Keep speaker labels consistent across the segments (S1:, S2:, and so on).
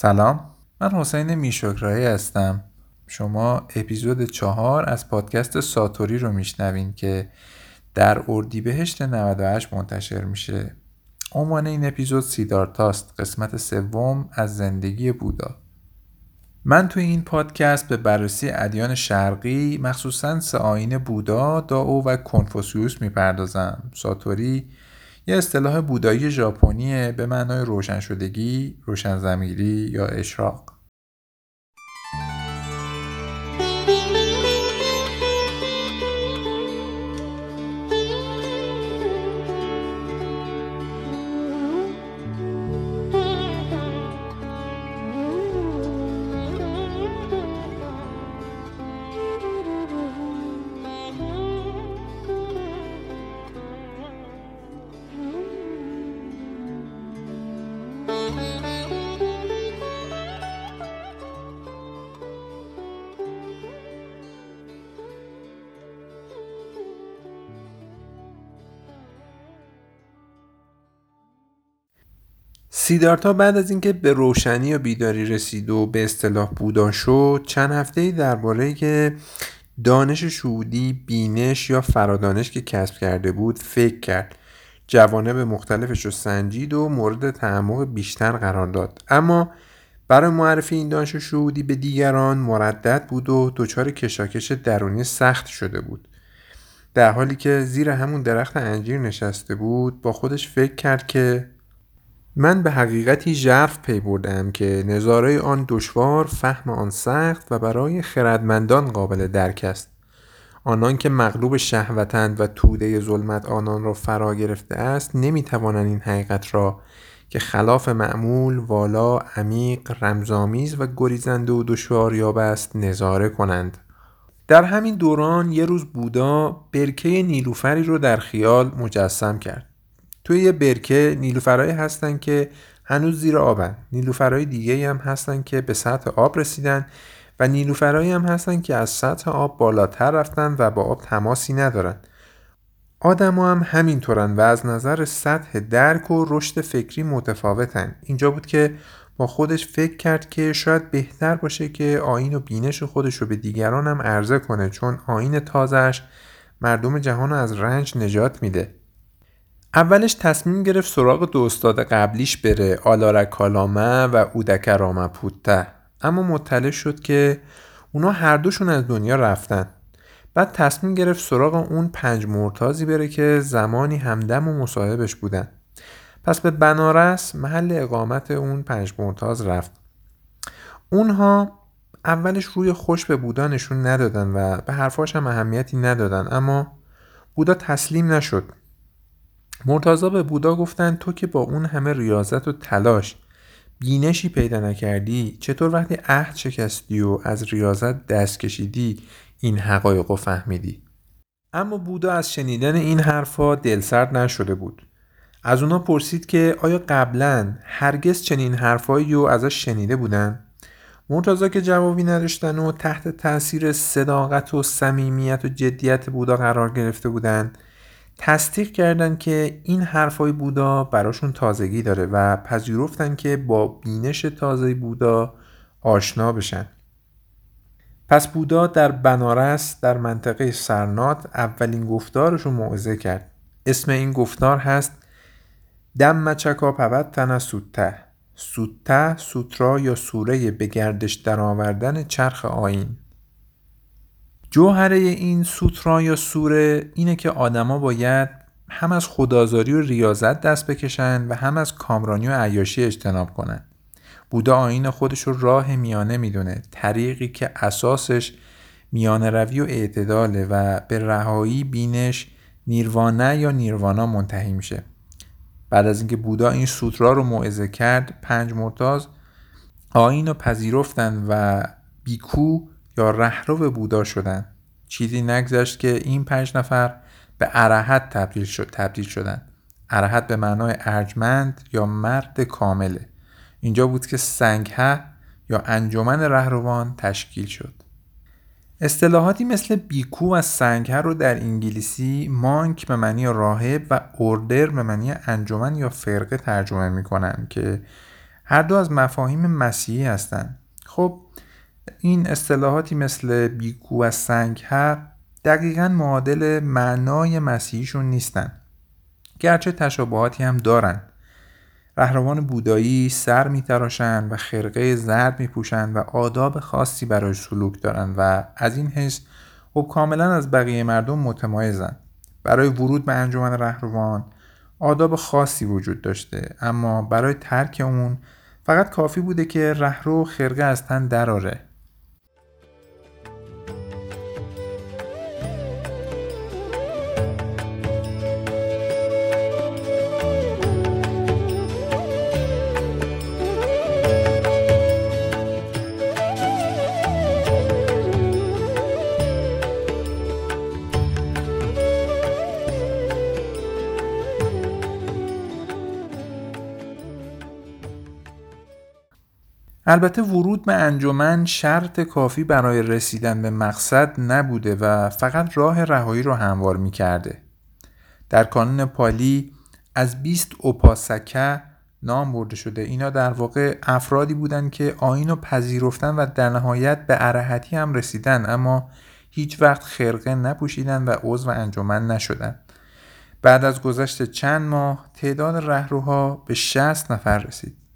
S1: سلام. من حسین میشکرایی هستم. شما اپیزود چهار از پادکست ساتوری رو میشنوین که در اردیبهشت 98 منتشر میشه. عنوان این اپیزود سیدارتاست قسمت سوم از زندگی بودا. من توی این پادکست به بررسی ادیان شرقی مخصوصا سه آین بودا، داو و کنفوسیوس می‌پردازم. ساتوری یه اصطلاح بودایی ژاپنی به معنای روشن شدگی، روشن زمیری یا اشراق. سیدارتا بعد از اینکه به روشنی و بیداری رسید و به اصطلاح بودا شد چند هفته درباره دانش شهودی بینش یا فرادانش که کسب کرده بود فکر کرد. جوانب مختلفش رو سنجید و مورد تعمق بیشتر قرار داد. اما برای معرفی این دانش شهودی به دیگران مردد بود و دچار کشاکش درونی سخت شده بود. در حالی که زیر همون درخت انجیر نشسته بود با خودش فکر کرد که من به حقیقتی ژرف پی بردم که نظاره آن دشوار فهم آن سخت و برای خردمندان قابل درک است. آنان که مغلوب شهوتند و توده ظلمت آنان را فرا گرفته است نمی‌توانند این حقیقت را که خلاف معمول والا عمیق رمزآمیز و گریزنده و دشوار است نظاره کنند. در همین دوران یه روز بودا برکه نیلوفری رو در خیال مجسم کرد. توی یه برکه نیلوفرایی هستن که هنوز زیر آبن. نیلوفرای دیگه هم هستن که به سطح آب رسیدن و نیلوفرایی هم هستن که از سطح آب بالاتر رفتن و با آب تماسی ندارن. آدم هم همینطورن و از نظر سطح درک و رشد فکری متفاوتن. اینجا بود که با خودش فکر کرد که شاید بهتر باشه که آین و بینش خودش رو به دیگران هم عرضه کنه چون آین تازهش مردم جهان رو از رنج نجات میده. اولش تصمیم گرفت سراغ دو استاد قبلیش بره آلارا کالامه و اودک رامپوته اما مطلع شد که اونا هر دوشون از دنیا رفتن. بعد تصمیم گرفت سراغ اون پنج مرتازی بره که زمانی همدم و مصاحبش بودن. پس به بنارس محل اقامت اون پنج مرتاز رفت. اونها اولش روی خوش به بودا نشون ندادن و به حرفاش هم اهمیتی ندادن اما بودا تسلیم نشد. مرتازا به بودا گفتن تو که با اون همه ریاضت و تلاش بینشی پیدا نکردی چطور وقتی عهد شکستی و از ریاضت دست کشیدی این حقایق رو فهمیدی؟ اما بودا از شنیدن این حرفا دلسرد نشده بود. از اونا پرسید که آیا قبلا هرگز چنین حرفایی رو ازش شنیده بودن؟ مرتضا که جوابی نداشتن و تحت تاثیر صداقت و صمیمیت و جدیت بودا قرار گرفته بودند تصدیق کردن که این حرفای بودا براشون تازگی داره و پذیرفتن که با بینش تازه بودا آشنا بشن. پس بودا در بنارس در منطقه سرنات اولین گفتارش رو موعظه کرد. اسم این گفتار هست دم چکا پوت تن سوته سوته سوترا یا سوره به گردش درآوردن چرخ آین جوهره این سوترا یا سوره اینه که آدما باید هم از خدازاری و ریاضت دست بکشن و هم از کامرانی و عیاشی اجتناب کنن. بودا آین خودش رو راه میانه می‌دونه طریقی که اساسش میانه روی و اعتداله و به رهایی بینش نیروانه یا نیروانا منتهی میشه. بعد از اینکه بودا این سوترا رو موعظه کرد پنج مرتاز آین رو پذیرفتن و بیکو یا رهرو بودا شدن. چیزی نگذشت که این پنج نفر به ارهت تبدیل شد تبدیل شدن. ارهت به معنای ارجمند یا مرد کامله. اینجا بود که سنگه یا انجمن رهروان تشکیل شد. اصطلاحاتی مثل بیکو و سنگه رو در انگلیسی مانک به معنی راهب و اوردر به معنی انجمن یا فرقه ترجمه می‌کنن که
S2: هر دو از مفاهیم مسیحی هستند خب این اصطلاحاتی مثل بیکو و سنگ حق دقیقا معادل معنای مسیحیشون نیستن. گرچه تشابهاتی هم دارن. رهروان بودایی سر میتراشند و خرقه زرد میپوشند و آداب خاصی برای سلوک دارند و از این حیث خب کاملا از بقیه مردم متمایزند برای ورود به انجمن رهروان آداب خاصی وجود داشته اما برای ترک اون فقط کافی بوده که رهرو خرقه از تن دراره البته ورود به انجمن شرط کافی برای رسیدن به مقصد نبوده و فقط راه رهایی رو هموار می کرده. در کانون پالی از 20 اوپاسکه نام برده شده. اینا در واقع افرادی بودند که آین رو پذیرفتن و در نهایت به ارهتی هم رسیدن اما هیچ وقت خرقه نپوشیدن و عضو انجمن نشدن. بعد از گذشت چند ماه تعداد رهروها به 60 نفر رسید.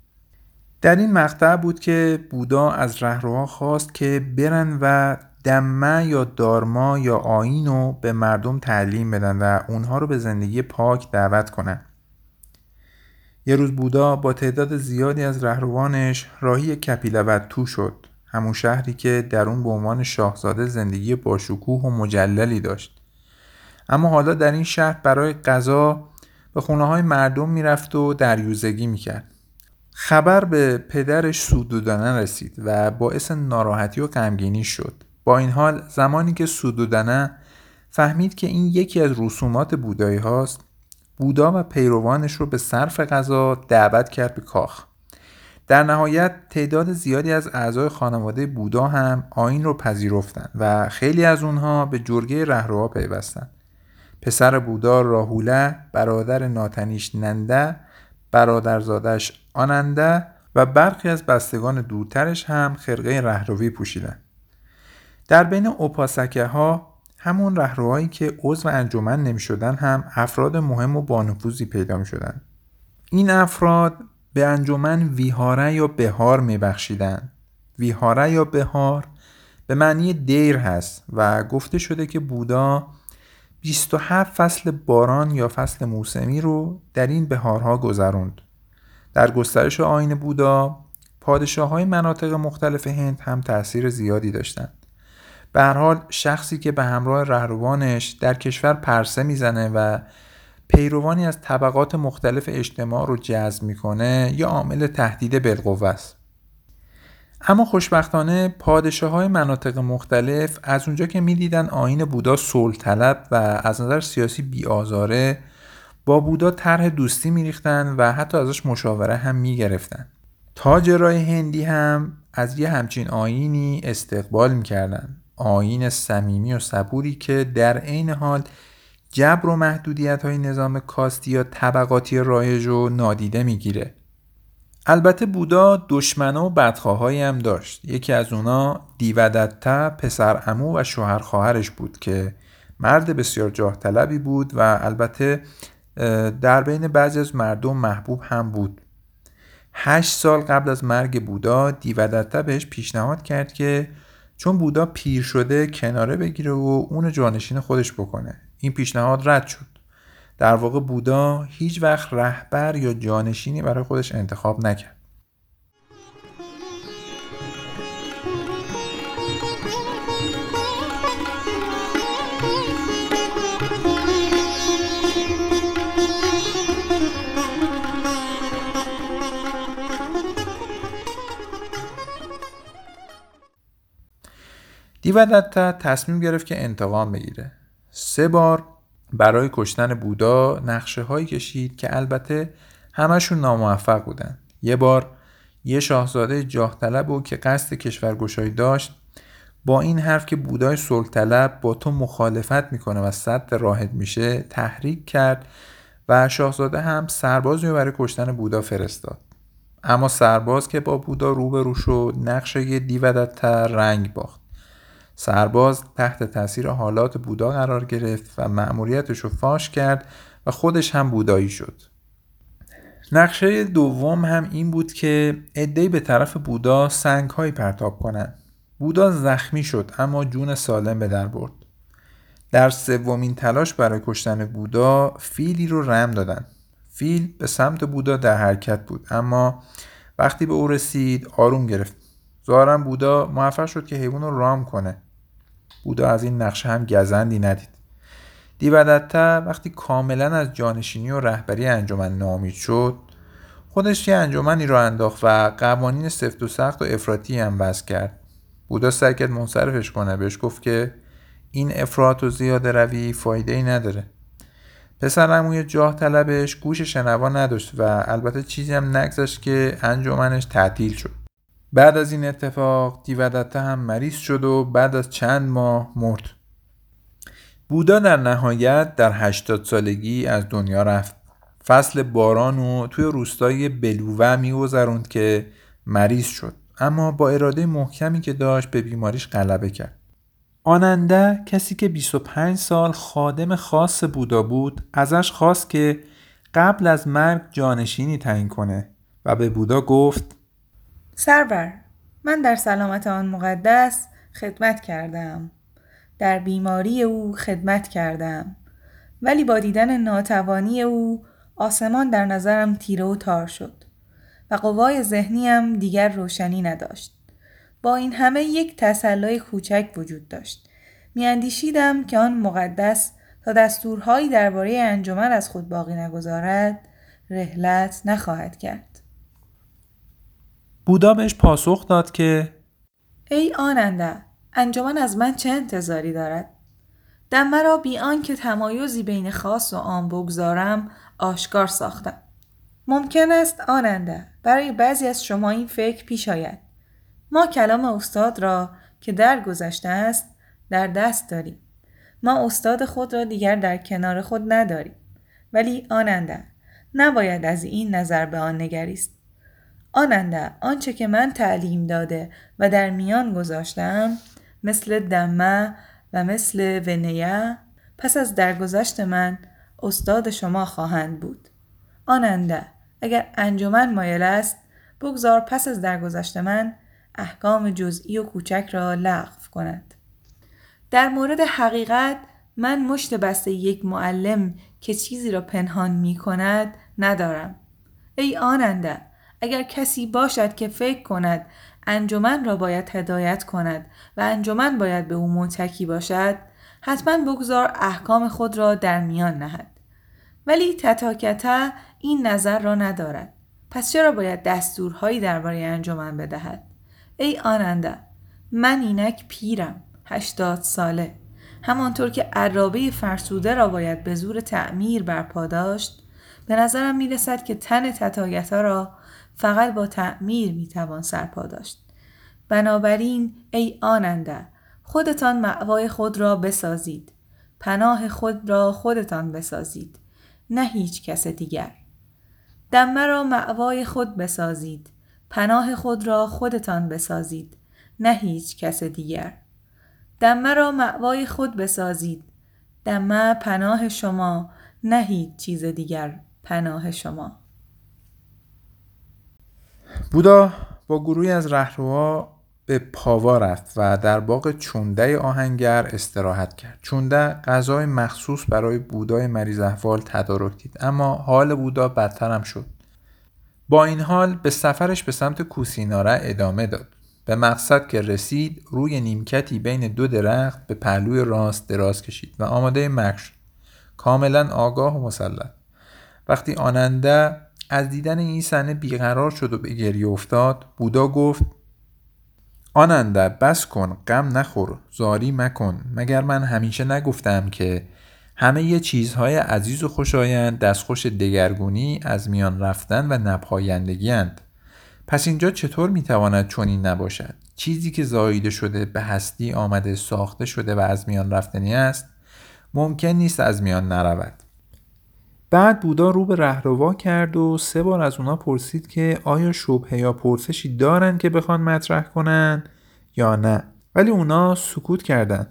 S2: در این مقطع بود که بودا از رهروها خواست که برن و دمه یا دارما یا آین رو به مردم تعلیم بدن و اونها رو به زندگی پاک دعوت کنن. یه روز بودا با تعداد زیادی از رهروانش راهی تو شد همون شهری که در اون به عنوان شاهزاده زندگی باشکوه و مجللی داشت. اما حالا در این شهر برای غذا به خونه های مردم می‌رفت و دریوزگی می‌کرد. خبر به پدرش سودودانه رسید و باعث ناراحتی و غمگینی شد. با این حال زمانی که سودودانه فهمید که این یکی از رسومات بودایی هاست بودا و پیروانش رو به صرف غذا دعوت کرد به کاخ. در نهایت تعداد زیادی از اعضای خانواده بودا هم آین رو پذیرفتند و خیلی از اونها به جرگه رهروها پیوستند پسر بودا راهوله برادر ناتنیش ننده برادرزادش آننده و برخی از بستگان دورترش هم خرقه رهروی پوشیدن. در بین اوپاسکه ها همون رهروهایی که عضو انجمن نمی شدن هم افراد مهم و بانفوذی پیدا می شدن. این افراد به انجمن ویهاره یا بهار می بخشیدن. ویهاره یا بهار به معنی دیر هست و گفته شده که بودا 27 فصل باران یا فصل موسمی رو در این بهارها گذروند. در گسترش آین بودا پادشاه های مناطق مختلف هند هم تاثیر زیادی داشتند. به حال شخصی که به همراه رهروانش در کشور پرسه می‌زنه و پیروانی از طبقات مختلف اجتماع رو جذب می‌کنه یا عامل تهدید بالقوه است. اما خوشبختانه پادشاه های مناطق مختلف از اونجا که می‌دیدن آین بودا صلح طلب و از نظر سیاسی بیآزاره با بودا طرح دوستی میریختن و حتی ازش مشاوره هم می‌گرفتن. تاجرای هندی هم از یه همچین آینی استقبال می‌کردن. آین صمیمی و صبوری که در عین حال جبر و محدودیت های نظام کاستی یا طبقاتی رایج و نادیده می‌گیره. البته بودا دشمنه و بدخواهایی هم داشت. یکی از اونا دیودتا پسر امو و شوهر خواهرش بود که مرد بسیار جاه طلبی بود و البته در بین بعضی از مردم محبوب هم بود. هشت سال قبل از مرگ بودا دیودتا بهش پیشنهاد کرد که چون بودا پیر شده کناره بگیره و اون جانشین خودش بکنه. این پیشنهاد رد شد. در واقع بودا هیچ وقت رهبر یا جانشینی برای خودش انتخاب نکرد. دیودتا تصمیم گرفت که انتقام بگیره. سه بار برای کشتن بودا نقشه هایی کشید که البته همشون ناموفق بودن. یه بار یه شاهزاده جاه طلب و که قصد کشورگشایی داشت با این حرف که بودای صلح طلب با تو مخالفت می‌کنه و صد راحت میشه تحریک کرد و شاهزاده هم سربازی برای کشتن بودا فرستاد. اما سرباز که با بودا روبرو شد نقشه دیودتر رنگ باخت. سرباز تحت تاثیر حالات بودا قرار گرفت و مأموریتش رو فاش کرد و خودش هم بودایی شد نقشه دوم هم این بود که ادهی به طرف بودا سنگ های پرتاب کنند. بودا زخمی شد اما جون سالم به در برد. در سومین تلاش برای کشتن بودا فیلی رو رم دادن. فیل به سمت بودا در حرکت بود اما وقتی به او رسید آروم گرفت. ظاهرا بودا موفق شد که حیوان رو رام کنه. بودا از این نقشه هم گزندی ندید. دیودتا وقتی کاملا از جانشینی و رهبری انجمن نامید شد خودش یه انجمنی را انداخت و قوانین سفت و سخت و افراطی هم وضع کرد. بودا سعی کرد منصرفش کنه بهش گفت که این افراط و زیاده روی فایده ای نداره. پسر اموی جاه طلبش گوش شنوا نداشت و البته چیزی هم نگذاشت که انجمنش تعطیل شد. بعد از این اتفاق دیودتا هم مریض شد و بعد از چند ماه مرد. بودا در نهایت در 80 سالگی از دنیا رفت. فصل باران و توی روستای بلووه میگذروند که مریض شد. اما با اراده محکمی که داشت به بیماریش غلبه کرد. آننده کسی که 25 سال خادم خاص بودا بود ازش خواست که قبل از مرگ جانشینی تعیین کنه و به بودا گفت
S3: سرور من در سلامت آن مقدس خدمت کردم. در بیماری او خدمت کردم. ولی با دیدن ناتوانی او آسمان در نظرم تیره و تار شد و قوای ذهنیم دیگر روشنی نداشت. با این همه یک تسلای کوچک وجود داشت. میاندیشیدم که آن مقدس تا دستورهایی درباره انجمن از خود باقی نگذارد رحلت نخواهد کرد.
S2: بودا بهش پاسخ داد که
S3: ای آننده انجمن از من چه انتظاری دارد؟ دم مرا بی آنکه تمایزی بین خاص و عام بگذارم آشکار ساختم. ممکن است آننده برای بعضی از شما این فکر پیش آید. ما کلام استاد را که در گذشته است در دست داریم. ما استاد خود را دیگر در کنار خود نداریم. ولی آننده نباید از این نظر به آن نگریست. آننده آنچه که من تعلیم داده و در میان گذاشتم مثل دمه و مثل ونیه پس از درگذشت من استاد شما خواهند بود. آننده اگر انجمن مایل است بگذار پس از درگذشت من احکام جزئی و کوچک را لغو کند. در مورد حقیقت من مشت بسته یک معلم که چیزی را پنهان می کند ندارم. ای آننده اگر کسی باشد که فکر کند انجمن را باید هدایت کند و انجمن باید به او متکی باشد حتما بگذار احکام خود را در میان نهد. ولی تتاکته این نظر را ندارد. پس چرا باید دستورهایی درباره انجمن بدهد؟ ای آننده من اینک پیرم هشتاد ساله. همانطور که عرابه فرسوده را باید به زور تعمیر برپا داشت به نظرم می رسد که تن تتاگتا را فقط با تعمیر می توان سرپا داشت. بنابراین ای آننده خودتان معوای خود را بسازید. پناه خود را خودتان بسازید نه هیچ کس دیگر. دمه را معوای خود بسازید پناه خود را خودتان بسازید نه هیچ کس دیگر. دمه را معوای خود بسازید دمه پناه شما نه هیچ چیز دیگر پناه شما.
S2: بودا با گروهی از رهروها به پاوا رفت و در باغ چونده آهنگر استراحت کرد. چونده غذای مخصوص برای بودای مریض احوال تدارک دید اما حال بودا بدتر هم شد. با این حال به سفرش به سمت کوسیناره ادامه داد. به مقصد که رسید روی نیمکتی بین دو درخت به پهلوی راست دراز کشید و آماده مکش کاملا آگاه و مسلط وقتی آننده از دیدن این صحنه بیقرار شد و به گریه افتاد بودا گفت آننده بس کن غم نخور زاری مکن. مگر من همیشه نگفتم که همه یه چیزهای عزیز و خوشایند دستخوش دگرگونی از میان رفتن و نپایندگی پس اینجا چطور می‌تواند چنین نباشد؟ چیزی که زاییده شده به هستی آمده ساخته شده و از میان رفتنی است ممکن نیست از میان نرود. بعد بودا رو به رهروا کرد و سه بار از اونا پرسید که آیا شبهه یا پرسشی دارن که بخوان مطرح کنن یا نه. ولی اونا سکوت کردن.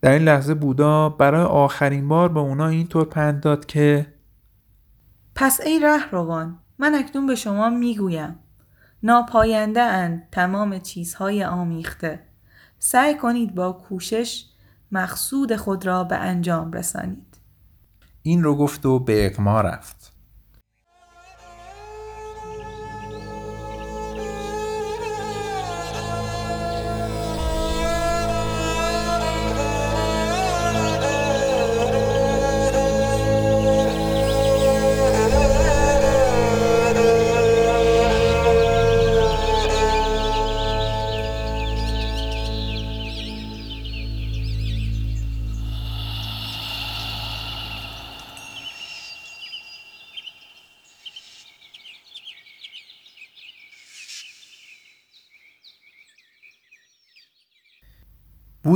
S2: در این لحظه بودا برای آخرین بار به اونا اینطور پند داد که
S3: پس ای رهروان من اکنون به شما می‌گویم. ناپاینده اند تمام چیزهای آمیخته. سعی کنید با کوشش مقصود خود را به انجام رسانید.
S2: این رو گفت و به اقما رفت.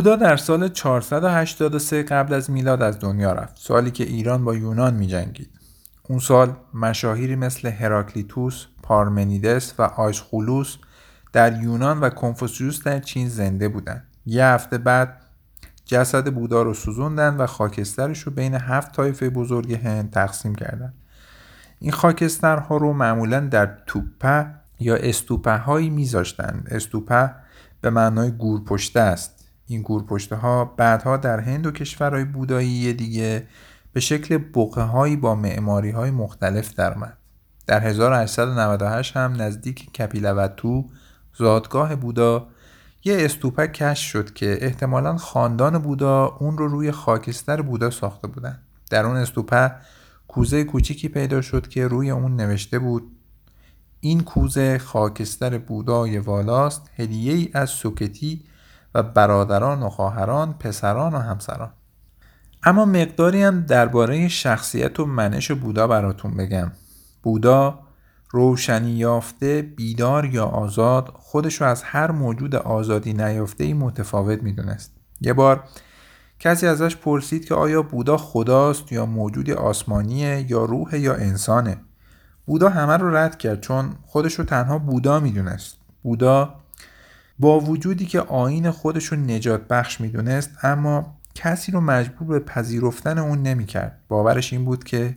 S2: بودا در سال 483 قبل از میلاد از دنیا رفت سالی که ایران با یونان می جنگید. اون سال مشاهیری مثل هراکلیتوس، پارمنیدس و آیسخولوس در یونان و کنفوسیوس در چین زنده بودند. یه هفته بعد جسد بودا رو سوزوندن و خاکسترش رو بین هفت طایفه بزرگ هند تقسیم کردن. این خاکسترها رو معمولا در توپه یا استوپه هایی میذاشتن. استوپه به معنای گورپشته است. این گورپشته ها بعدها در هند و کشورهای بودایی دیگه به شکل بقه هایی با معماری های مختلف درمد. در 1898 هم نزدیک کپیلوتو زادگاه بودا یه استوپک کشف شد که احتمالا خاندان بودا اون رو روی خاکستر بودا ساخته بودن. در اون استوپه کوزه کوچیکی پیدا شد که روی اون نوشته بود این کوزه خاکستر بودای والاست هدیه ای از سوکتی و برادران و خواهران پسران و همسران. اما مقداری هم درباره شخصیت و منش بودا براتون بگم. بودا روشنی یافته بیدار یا آزاد خودش رو از هر موجود آزادی نیافته ای متفاوت می‌دونست. یه بار کسی ازش پرسید که آیا بودا خداست یا موجودی آسمانیه یا روح یا انسانه؟ بودا همه رو رد کرد چون خودش رو تنها بودا می‌دونست. بودا با وجودی که آین خودش رو نجات بخش می‌دونست اما کسی رو مجبور به پذیرفتن اون نمی‌کرد. باورش این بود که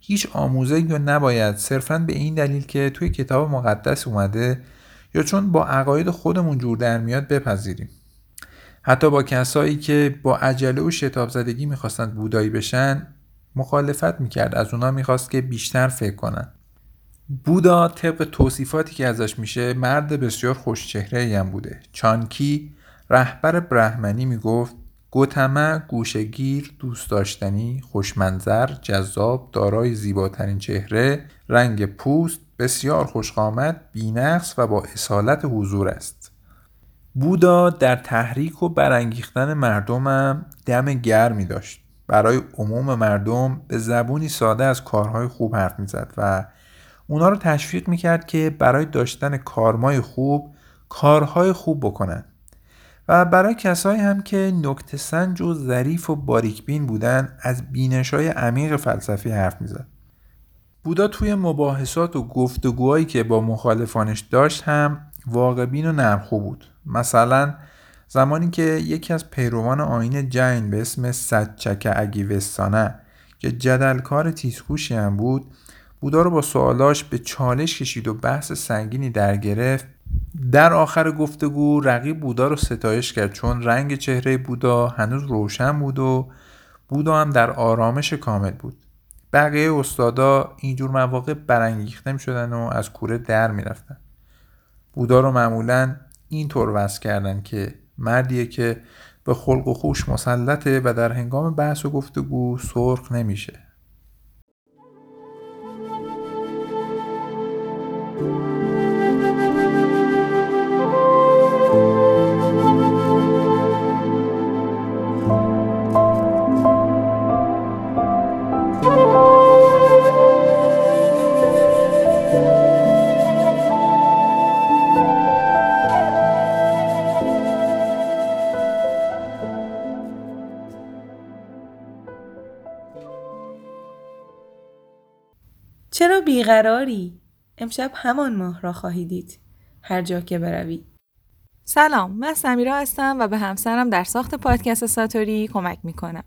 S2: هیچ آموزه یا نباید صرفا به این دلیل که توی کتاب مقدس اومده یا چون با عقاید خودمون جور در میاد بپذیریم. حتی با کسایی که با عجله و شتاب زدگی می‌خواستند بودایی بشن مخالفت می‌کرد. از اونا می‌خواست که بیشتر فکر کنن بودا طبق توصیفاتی که ازش میشه مرد بسیار خوشچهره هم بوده. چانکی رهبر برهمنی می‌گفت گوتمه گوشگیر دوست داشتنی خوشمنظر جذاب دارای زیباترین چهره رنگ پوست بسیار خوشقامت بینقص و با اصالت حضور است. بودا در تحریک و برانگیختن مردمم دم گرمی داشت. برای عموم مردم به زبونی ساده از کارهای خوب حرف می‌زد و اونا رو تشویق می‌کرد که برای داشتن کارمای خوب کارهای خوب بکنن. و برای کسایی هم که نکت سنج و ظریف و باریکبین بودن از بینشای عمیق فلسفی حرف می‌زد. بودا توی مباحثات و گفتگوهایی که با مخالفانش داشت هم واقعبین و نرخو بود. مثلا زمانی که یکی از پیروان آین جین به اسم سدچک اگیوستانه که جدلکار تیزکوشی هم بود بودا رو با سوالاش به چالش کشید و بحث سنگینی در گرفت. در آخر گفتگو رقیب بودا رو ستایش کرد چون رنگ چهره بودا هنوز روشن بود و بودا هم در آرامش کامل بود. بقیه استادا اینجور مواقع برانگیخته شدن و از کوره در می رفتن. بودا رو معمولا اینطور وصل کردن که مردیه که به خلق و خوش مسلطه و در هنگام بحث و گفتگو سرخ نمیشه.
S4: چرا بیقراری؟ امشب همان ماه را خواهی دید. هر جا که بروی.
S3: سلام من سمیرا هستم و به همسرم در ساخت پادکست ساتوری کمک می‌کنم.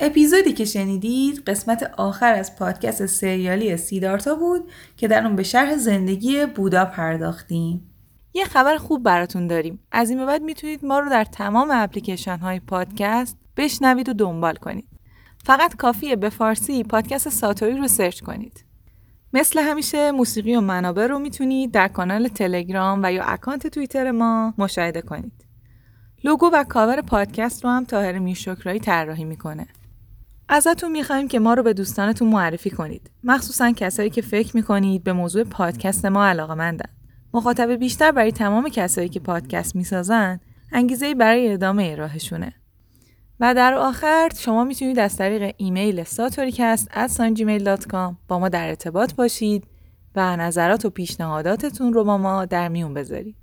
S4: اپیزودی که شنیدید قسمت آخر از پادکست سریالی سیدارتا بود که در اون به شرح زندگی بودا پرداختیم.
S3: یه خبر خوب براتون داریم. از این به بعد می‌تونید ما رو در تمام اپلیکیشن های پادکست بشنوید و دنبال کنید. فقط کافیه به فارسی پادکست ساتوری رو سرچ کنید. مثل همیشه موسیقی و منابع رو می‌تونید در کانال تلگرام و یا اکانت توییتر ما مشاهده کنید. لوگو و کاور پادکست رو هم طاهر میرشکرایی طراحی می‌کنه. ازتون می‌خوایم که ما رو به دوستانتون معرفی کنید. مخصوصا کسایی که فکر می‌کنید به موضوع پادکست ما علاقه مندن. مخاطب بیشتر برای تمام کسایی که پادکست می‌سازن انگیزه برای ادامه راهشونه. و در آخر شما می‌تونید از طریق ایمیل ساتوریکست با ما در ارتباط باشید و نظرات و پیشنهاداتتون رو با ما در میون بذارید.